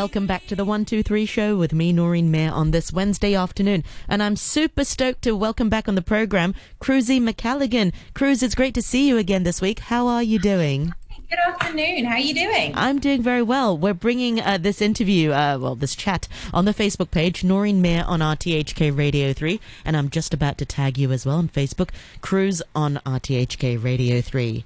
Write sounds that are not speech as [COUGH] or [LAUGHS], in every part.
Welcome back to the 123 show with me, Noreen Mayer, on this Wednesday afternoon. And I'm super stoked to welcome back on the program Cruzy Macalligan. Cruz, it's great to see you again this week. How are you doing? Good afternoon. How are you doing? I'm doing very well. We're bringing uh, this interview, uh, well, this chat on the Facebook page, Noreen Mayer on RTHK Radio 3. And I'm just about to tag you as well on Facebook, Cruz on RTHK Radio 3.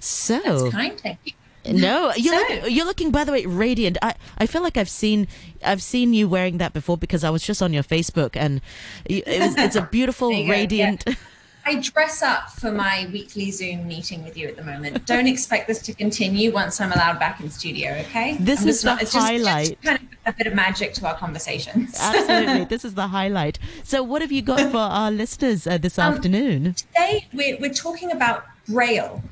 So. That's kind. Thank you. No, you're, so, look, you're looking by the way radiant. I, I feel like I've seen I've seen you wearing that before because I was just on your Facebook and it was, it's a [LAUGHS] beautiful radiant. Go, yeah. [LAUGHS] I dress up for my weekly Zoom meeting with you at the moment. Don't expect this to continue once I'm allowed back in studio, okay? This I'm is the not, it's highlight. Just, kind of a bit of magic to our conversations. Absolutely. [LAUGHS] This is the highlight. So, what have you got for our listeners uh, this um, afternoon? Today, we're, we're talking about Braille.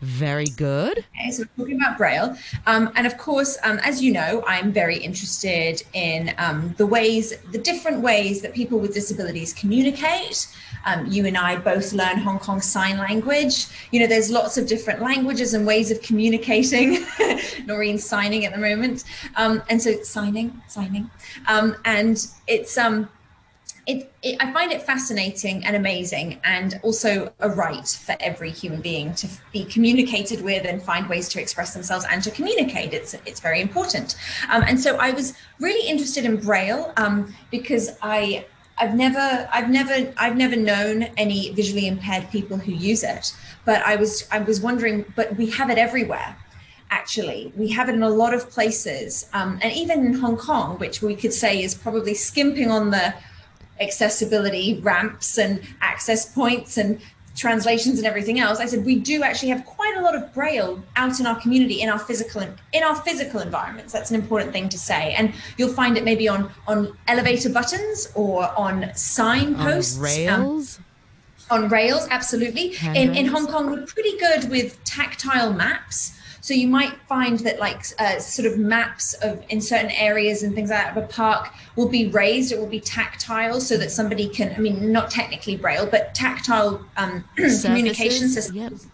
Very good. Okay, so we're talking about Braille. Um, and of course, um, as you know, I'm very interested in um, the ways, the different ways that people with disabilities communicate. Um, you and I both learn Hong Kong Sign Language. You know, there's lots of different languages and ways of communicating. [LAUGHS] Noreen's signing at the moment. Um, and so signing, signing. Um, and it's, um, it, it, I find it fascinating and amazing, and also a right for every human being to be communicated with and find ways to express themselves and to communicate. It's it's very important. Um, and so I was really interested in Braille um, because I I've never I've never I've never known any visually impaired people who use it, but I was I was wondering, but we have it everywhere actually. We have it in a lot of places, um, and even in Hong Kong, which we could say is probably skimping on the accessibility ramps and access points and translations and everything else i said we do actually have quite a lot of braille out in our community in our physical in our physical environments. That's an important thing to say. And you'll find it maybe on on elevator buttons or on signposts on rails um, on rails absolutely. In, in hong kong we're pretty good with tactile maps so you might find that like uh, sort of maps of in certain areas and things like that of a park will be raised. It will be tactile so that somebody can. I mean, not technically braille, but tactile um, [CLEARS THROAT] communication systems. Yep.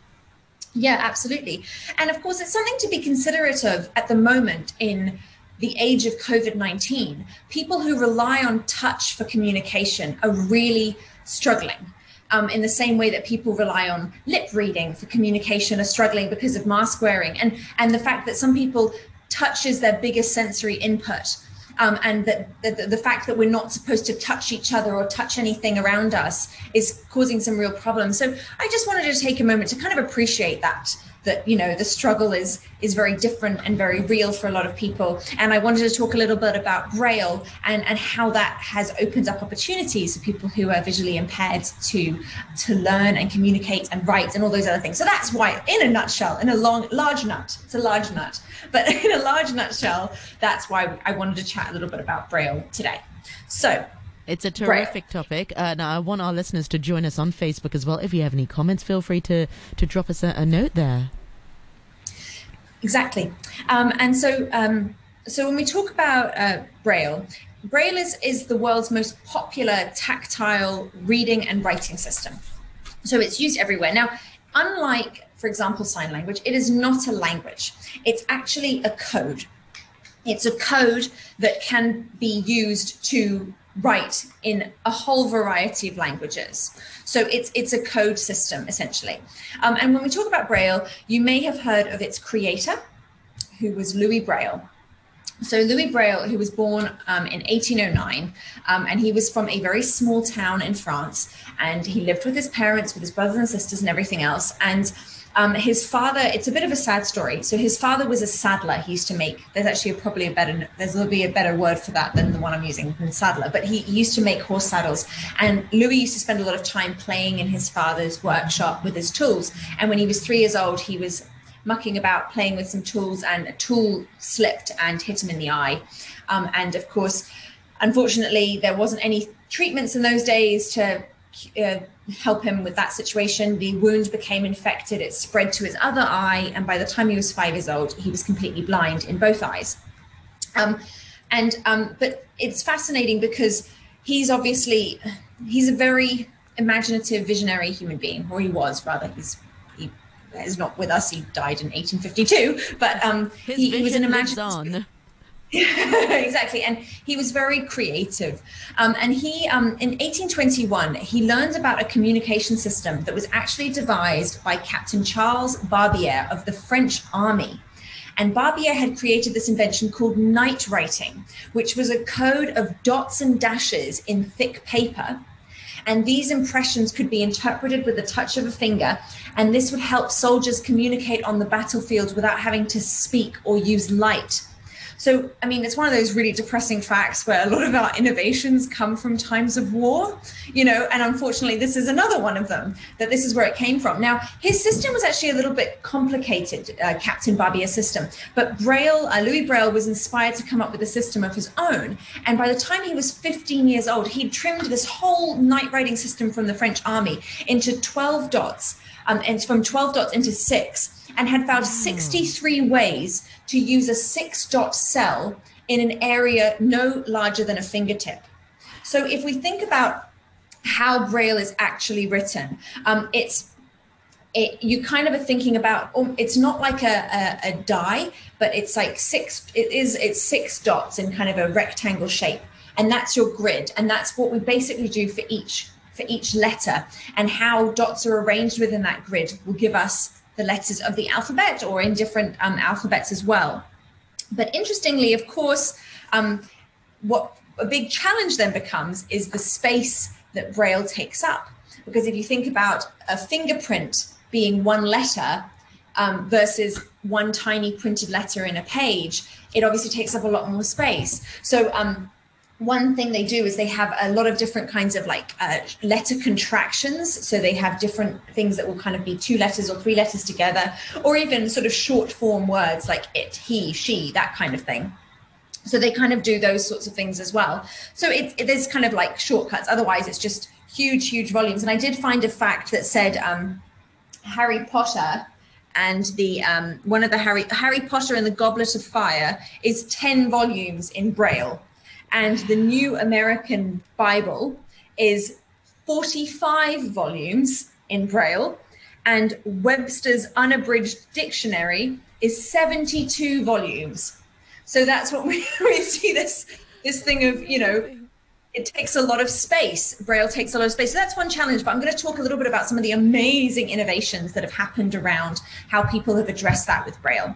Yeah, absolutely. And of course, it's something to be considerate of at the moment in the age of COVID 19. People who rely on touch for communication are really struggling um, in the same way that people rely on lip reading for communication are struggling because of mask wearing. And and the fact that some people touch is their biggest sensory input um, and that the, the, fact that we're not supposed to touch each other or touch anything around us is causing some real problems. So i just wanted to take a moment to kind of appreciate that that you know the struggle is is very different and very real for a lot of people. And i wanted to talk a little bit about braille and and how that has opened up opportunities for people who are visually impaired to to learn and communicate and write and all those other things. So that's why in a nutshell in a long large nut it's a large nut but [LAUGHS] in a large nutshell that's why i wanted to chat a little bit about braille today. So it's a terrific topic. Uh, now, I want our listeners to join us on Facebook as well. If you have any comments, feel free to, to drop us a, a note there. Exactly. Um, and so, um, so when we talk about uh, Braille, Braille is, is the world's most popular tactile reading and writing system. So it's used everywhere. Now, unlike, for example, sign language, it is not a language. It's actually a code. It's a code that can be used to write in a whole variety of languages. So it's it's a code system essentially. Um, and when we talk about Braille, you may have heard of its creator, who was Louis Braille. So Louis Braille, who was born um, in 1809, um, and he was from a very small town in France, and he lived with his parents, with his brothers and sisters, and everything else. And um, his father, it's a bit of a sad story. So his father was a saddler. He used to make. There's actually probably a better. There's will be a better word for that than the one I'm using, than saddler. But he used to make horse saddles, and Louis used to spend a lot of time playing in his father's workshop with his tools. And when he was three years old, he was mucking about playing with some tools, and a tool slipped and hit him in the eye. Um, and of course, unfortunately, there wasn't any treatments in those days to uh, help him with that situation. The wound became infected, it spread to his other eye, and by the time he was five years old, he was completely blind in both eyes. Um, and um, but it's fascinating because he's obviously he's a very imaginative, visionary human being, or he was rather. He's he is not with us. He died in 1852, but um, he, he was an imaginative [LAUGHS] exactly. And he was very creative. Um, and he, um, in 1821, he learned about a communication system that was actually devised by Captain Charles Barbier of the French Army. And Barbier had created this invention called night writing, which was a code of dots and dashes in thick paper. And these impressions could be interpreted with the touch of a finger. And this would help soldiers communicate on the battlefield without having to speak or use light so, I mean, it's one of those really depressing facts where a lot of our innovations come from times of war, you know, and unfortunately, this is another one of them that this is where it came from. Now, his system was actually a little bit complicated, uh, Captain Barbier's system, but Braille, uh, Louis Braille was inspired to come up with a system of his own. And by the time he was 15 years old, he'd trimmed this whole night writing system from the French army into 12 dots, um, and from 12 dots into six and had found 63 ways to use a six dot cell in an area no larger than a fingertip. So if we think about how Braille is actually written, um, it's it, you kind of are thinking about oh, it's not like a, a, a, die but it's like six it is it's six dots in kind of a rectangle shape. And that's your grid and that's what we basically do for each for each letter. And how dots are arranged within that grid will give us the letters of the alphabet or in different um, alphabets as well. But interestingly, of course, um, what a big challenge then becomes is the space that Braille takes up. Because if you think about a fingerprint being one letter um, versus one tiny printed letter in a page, it obviously takes up a lot more space. So um, one thing they do is they have a lot of different kinds of like uh, letter contractions. So they have different things that will kind of be two letters or three letters together, or even sort of short form words like it, he, she, that kind of thing. So they kind of do those sorts of things as well. So it, there's kind of like shortcuts. Otherwise, it's just huge, huge volumes. And I did find a fact that said um, Harry Potter and the um, one of the Harry Harry Potter and the Goblet of Fire is ten volumes in Braille and the New American Bible is 45 volumes in Braille, and Webster's Unabridged Dictionary is 72 volumes. So that's what [LAUGHS] we, we see this this thing of you know it takes a lot of space. Braille takes a lot of space. So that's one challenge. But I'm going to talk a little bit about some of the amazing innovations that have happened around how people have addressed that with Braille.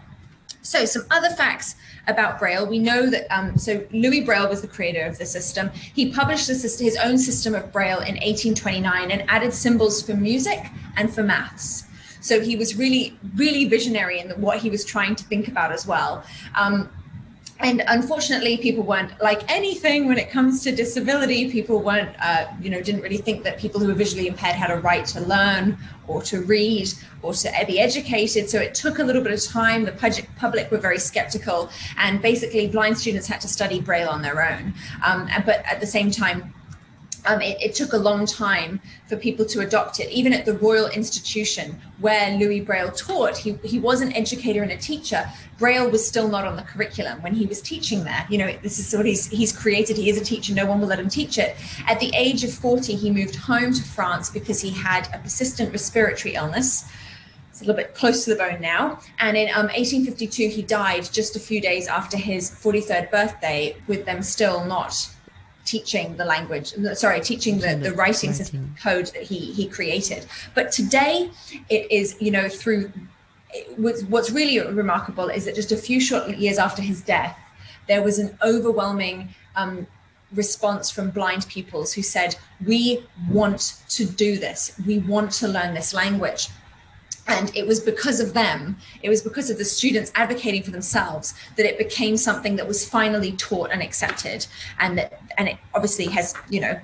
So, some other facts about Braille. We know that, um, so Louis Braille was the creator of the system. He published system, his own system of Braille in 1829 and added symbols for music and for maths. So he was really, really visionary in what he was trying to think about as well. Um, and unfortunately people weren't like anything when it comes to disability people weren't uh, you know didn't really think that people who were visually impaired had a right to learn or to read or to be educated. So it took a little bit of time. The public, were very skeptical and basically blind students had to study braille on their own. Um, but at the same time um, it, it, took a long time for people to adopt it. Even at the Royal Institution where Louis Braille taught, he, he was an educator and a teacher. Braille was still not on the curriculum when he was teaching there. You know, this is what he's, he's created. He is a teacher. No one will let him teach it. At the age of 40, he moved home to France because he had a persistent respiratory illness. It's a little bit close to the bone now. And in um, 1852, he died just a few days after his 43rd birthday, with them still not teaching the language sorry teaching the, the writing system code that he he created. But today it is you know through what's really remarkable is that just a few short years after his death there was an overwhelming um, response from blind pupils who said we want to do this. We want to learn this language and it was because of them it was because of the students advocating for themselves that it became something that was finally taught and accepted. And that and it obviously has you know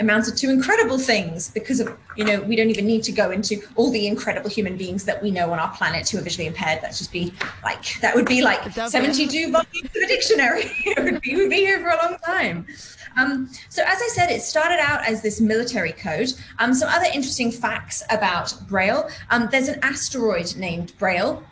amounted to incredible things because of you know we don't even need to go into all the incredible human beings that we know on our planet who are visually impaired. That's just be like that would be like 72 volumes of a dictionary. [LAUGHS] It would be, we'd be here for a long time um, so as I said, it started out as this military code. Um, some other interesting facts about Braille. Um, there's an asteroid named Braille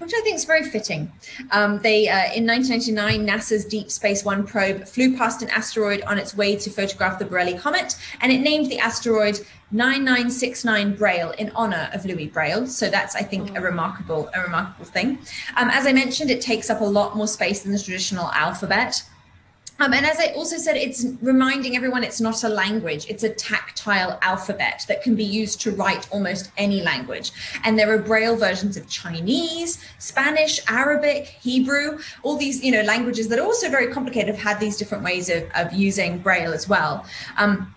which I think is very fitting. Um, they, uh, in 1999, NASA's Deep Space One probe flew past an asteroid on its way to photograph the Borrelly comet, and it named the asteroid 9969 Braille in honor of Louis Braille. So that's, I think, a remarkable, a remarkable thing. Um, as I mentioned, it takes up a lot more space than the traditional alphabet. Um, and as I also said, it's reminding everyone it's not a language, it's a tactile alphabet that can be used to write almost any language. And there are Braille versions of Chinese, Spanish, Arabic, Hebrew, all these you know languages that are also very complicated have had these different ways of, of using Braille as well. Um,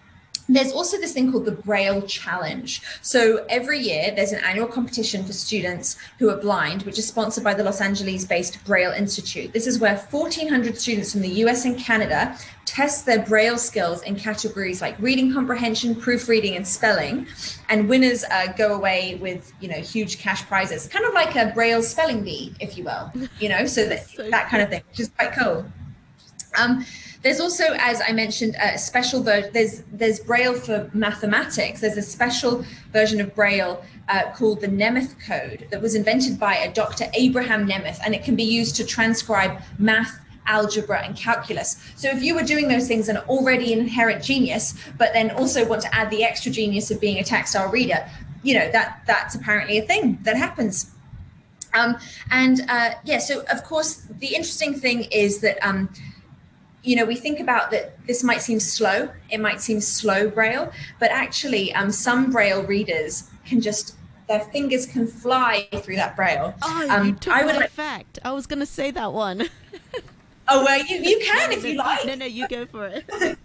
there's also this thing called the Braille Challenge. So every year there's an annual competition for students who are blind, which is sponsored by the Los Angeles based Braille Institute. This is where 1,400 students from the US and Canada test their Braille skills in categories like reading comprehension, proofreading, and spelling. And winners uh, go away with, you know, huge cash prizes, kind of like a Braille spelling bee, if you will, you know, so [LAUGHS] that, so that kind of thing, which is quite cool. Um, there's also, as I mentioned, a special version. There's there's Braille for mathematics. There's a special version of Braille uh, called the Nemeth Code that was invented by a Dr. Abraham Nemeth, and it can be used to transcribe math algebra and calculus. So if you were doing those things and already inherent genius, but then also want to add the extra genius of being a tactile reader, you know that that's apparently a thing that happens. Um, and uh, yeah, so of course the interesting thing is that um, you know, we think about that this might seem slow, it might seem slow braille, but actually, um, some braille readers can just their fingers can fly through that braille. Oh, um, you took I would like, fact. I was going to say that one. [LAUGHS] oh well, you you can if you like. No, no, you go for it. [LAUGHS]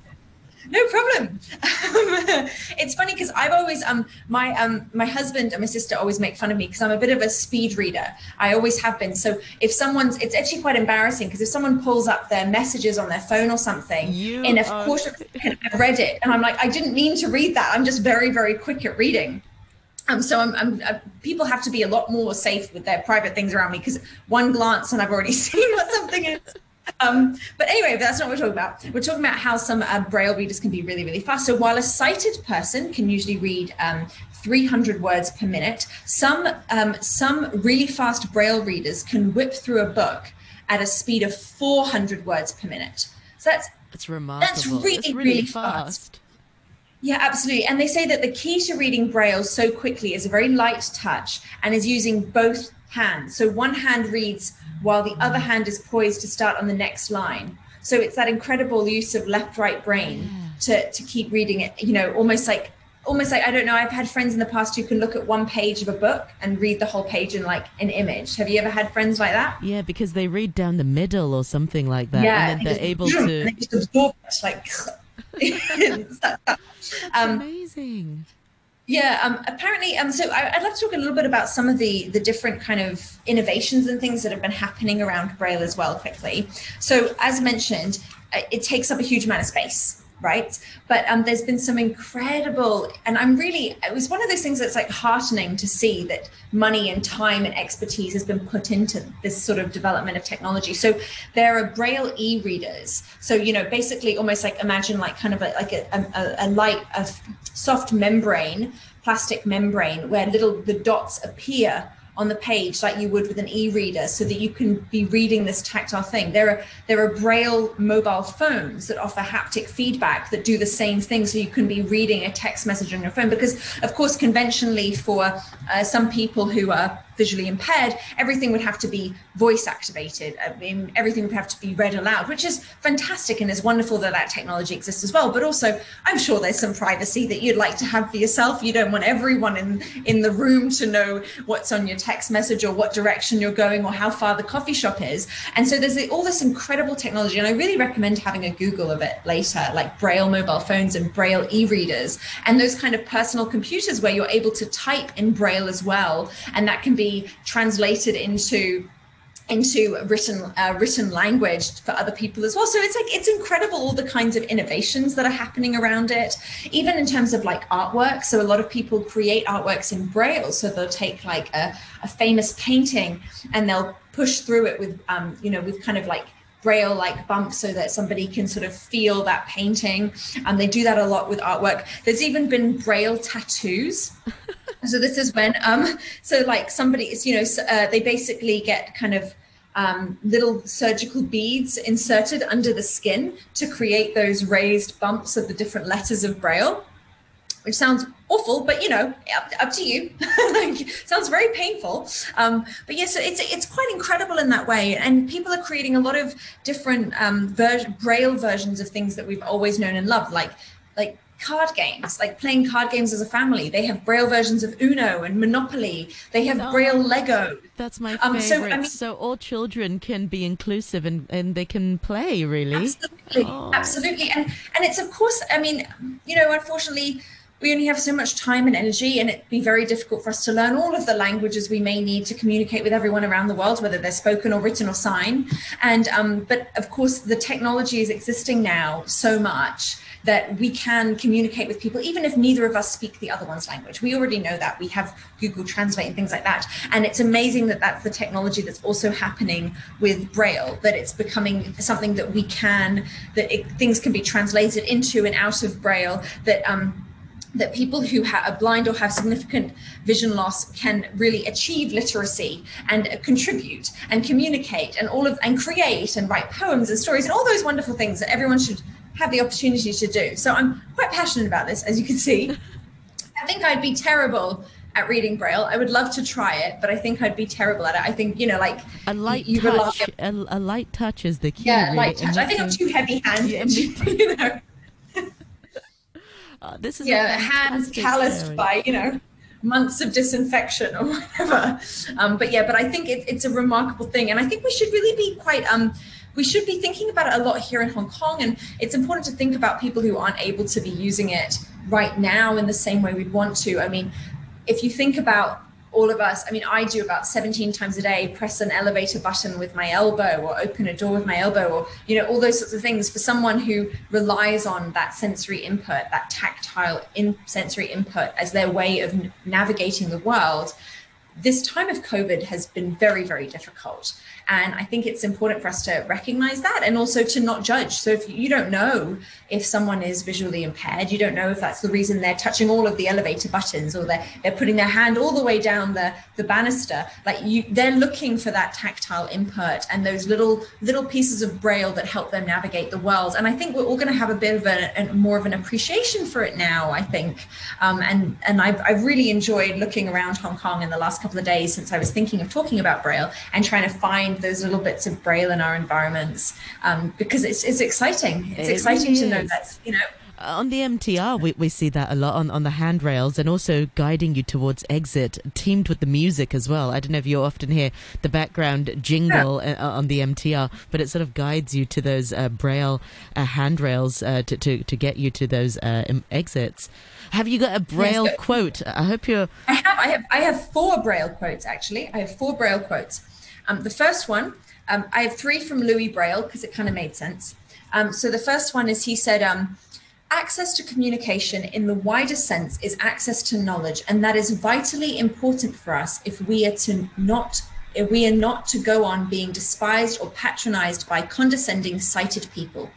no problem. [LAUGHS] it's funny because I've always um my um my husband and my sister always make fun of me because I'm a bit of a speed reader. I always have been. So if someone's, it's actually quite embarrassing because if someone pulls up their messages on their phone or something you in a are... quarter I've read it and I'm like I didn't mean to read that. I'm just very very quick at reading. Um, so I'm, I'm uh, people have to be a lot more safe with their private things around me because one glance and I've already [LAUGHS] seen what something is. Um, but anyway, that's not what we're talking about. We're talking about how some uh, Braille readers can be really, really fast. So while a sighted person can usually read um, 300 words per minute, some um, some really fast Braille readers can whip through a book at a speed of 400 words per minute. So that's that's remarkable. That's really, that's really, really fast. fast. Yeah, absolutely. And they say that the key to reading Braille so quickly is a very light touch and is using both hands. So one hand reads while the other hand is poised to start on the next line. So it's that incredible use of left right brain to, to keep reading it, you know, almost like almost like I don't know, I've had friends in the past who can look at one page of a book and read the whole page in like an image. Have you ever had friends like that? Yeah, because they read down the middle or something like that. Yeah, and then they're able to they just absorb it like [LAUGHS] um, amazing. Yeah, um, apparently, um, so I, would love to talk a little bit about some of the the different kind of innovations and things that have been happening around Braille as well. Quickly, so as mentioned, uh, it takes up a huge amount of space right? But um, there's been some incredible, and I'm really, it was one of those things that's like heartening to see that money and time and expertise has been put into this sort of development of technology. So there are Braille e-readers. So, you know, basically almost like imagine like kind of a, like a, a, a light, a soft membrane, plastic membrane where little, the dots appear on the page like you would with an e-reader so that you can be reading this tactile thing. There are there are braille mobile phones that offer haptic feedback that do the same thing so you can be reading a text message on your phone because of course conventionally for uh, some people who are visually impaired, everything would have to be voice activated. I mean, everything would have to be read aloud, which is fantastic and it's wonderful that that technology exists as well. But also, I'm sure there's some privacy that you'd like to have for yourself. You don't want everyone in in the room to know what's on your text message or what direction you're going or how far the coffee shop is. And so there's all this incredible technology, and I really recommend having a Google of it later, like Braille mobile phones and Braille e-readers and those kind of personal computers where you're able to type in Braille as well, and that can be translated into into written uh, written language for other people as well. So it's like it's incredible all the kinds of innovations that are happening around it even in terms of like artwork. So a lot of people create artworks in braille. So they'll take like a, a famous painting and they'll push through it with um, you know with kind of like braille like bumps so that somebody can sort of feel that painting and they do that a lot with artwork. There's even been braille tattoos. So this is when um so like somebody is you know uh, they basically get kind of um, little surgical beads inserted under the skin to create those raised bumps of the different letters of braille which sounds awful, but you know, up, up to you. [LAUGHS] like, sounds very painful. Um, but yes, yeah, so it's it's quite incredible in that way. And people are creating a lot of different um, ver- braille versions of things that we've always known and loved, like like card games, like playing card games as a family. They have braille versions of Uno and Monopoly. They have oh, braille Lego. That's my favorite. Um, so, I mean, so, all children can be inclusive and, and they can play really. Absolutely, oh. absolutely. And and it's of course, I mean, you know, unfortunately we only have so much time and energy and it'd be very difficult for us to learn all of the languages we may need to communicate with everyone around the world whether they're spoken or written or sign and um, but of course the technology is existing now so much that we can communicate with people even if neither of us speak the other one's language. We already know that. We have google translate and things like that. And it's amazing that that's the technology that's also happening with braille that it's becoming something that we can that it, things can be translated into and out of braille that um, that people who are blind or have significant vision loss can really achieve literacy and contribute and communicate and all of and create and write poems and stories and all those wonderful things that everyone should have the opportunity to do. So I'm quite passionate about this, as you can see. I think I'd be terrible at reading braille. I would love to try it, but I think I'd be terrible at it. I think you know, like a light you, touch. A, a, light touch is the key. Yeah, really. light touch. I think I'm too heavy-handed. Yeah, [LAUGHS] you know. Uh, this is yeah, hands calloused area. by you know months of disinfection or [LAUGHS] whatever. Um, but yeah, but I think it, it's a remarkable thing, and I think we should really be quite. Um, we should be thinking about it a lot here in Hong Kong, and it's important to think about people who aren't able to be using it right now in the same way we'd want to. I mean, if you think about all of us, I mean, I do about 17 times a day press an elevator button with my elbow or open a door with my elbow or, you know, all those sorts of things. For someone who relies on that sensory input, that tactile in sensory input as their way of navigating the world, this time of COVID has been very, very difficult. And I think it's important for us to recognize that and also to not judge. So if you don't know if someone is visually impaired, you don't know if that's the reason they're touching all of the elevator buttons or they're, they're putting their hand all the way down the, the banister. Like you, they're looking for that tactile input and those little little pieces of braille that help them navigate the world. And I think we're all going to have a bit of a, a more of an appreciation for it now, I think. Um, and and I've, I've really enjoyed looking around Hong Kong in the last couple of days since I was thinking of talking about braille and trying to find those little bits of braille in our environments um, because it's, it's exciting. It's it exciting to know that, you know, on the MTR, we, we see that a lot on, on the handrails and also guiding you towards exit, teamed with the music as well. I don't know if you often hear the background jingle yeah. Uh, on the MTR, but it sort of guides you to those uh, braille uh, handrails uh, to, to, to get you to those uh, exits. Have you got a braille yes, quote? I hope you're. I have. I have. I have four braille quotes actually. I have four braille quotes. Um, the first one, um, I have three from Louis Braille because it kind of made sense. Um, so the first one is he said, um, access to communication in the wider sense is access to knowledge, and that is vitally important for us if we are to not if we are not to go on being despised or patronized by condescending sighted people.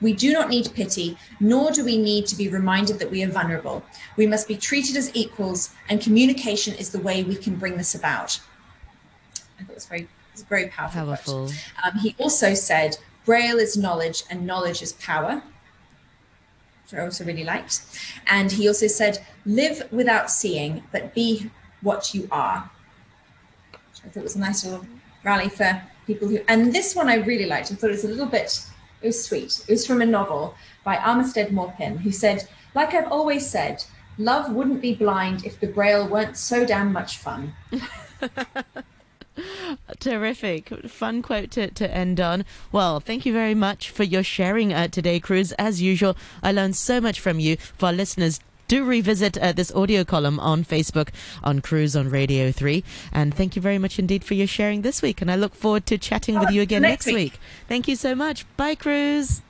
We do not need pity, nor do we need to be reminded that we are vulnerable. We must be treated as equals, and communication is the way we can bring this about. I thought it was very it's very powerful. powerful. Um, he also said, Braille is knowledge and knowledge is power, which I also really liked. And he also said, live without seeing, but be what you are. Which I thought was a nice little rally for people who, and this one I really liked. I thought it was a little bit, it was sweet. It was from a novel by Armistead Maupin, who said, like I've always said, love wouldn't be blind if the Braille weren't so damn much fun. [LAUGHS] [LAUGHS] Terrific. Fun quote to, to end on. Well, thank you very much for your sharing uh, today, Cruz. As usual, I learned so much from you. For our listeners, do revisit uh, this audio column on Facebook on Cruz on Radio 3. And thank you very much indeed for your sharing this week. And I look forward to chatting with you again next, next week. week. Thank you so much. Bye, Cruz.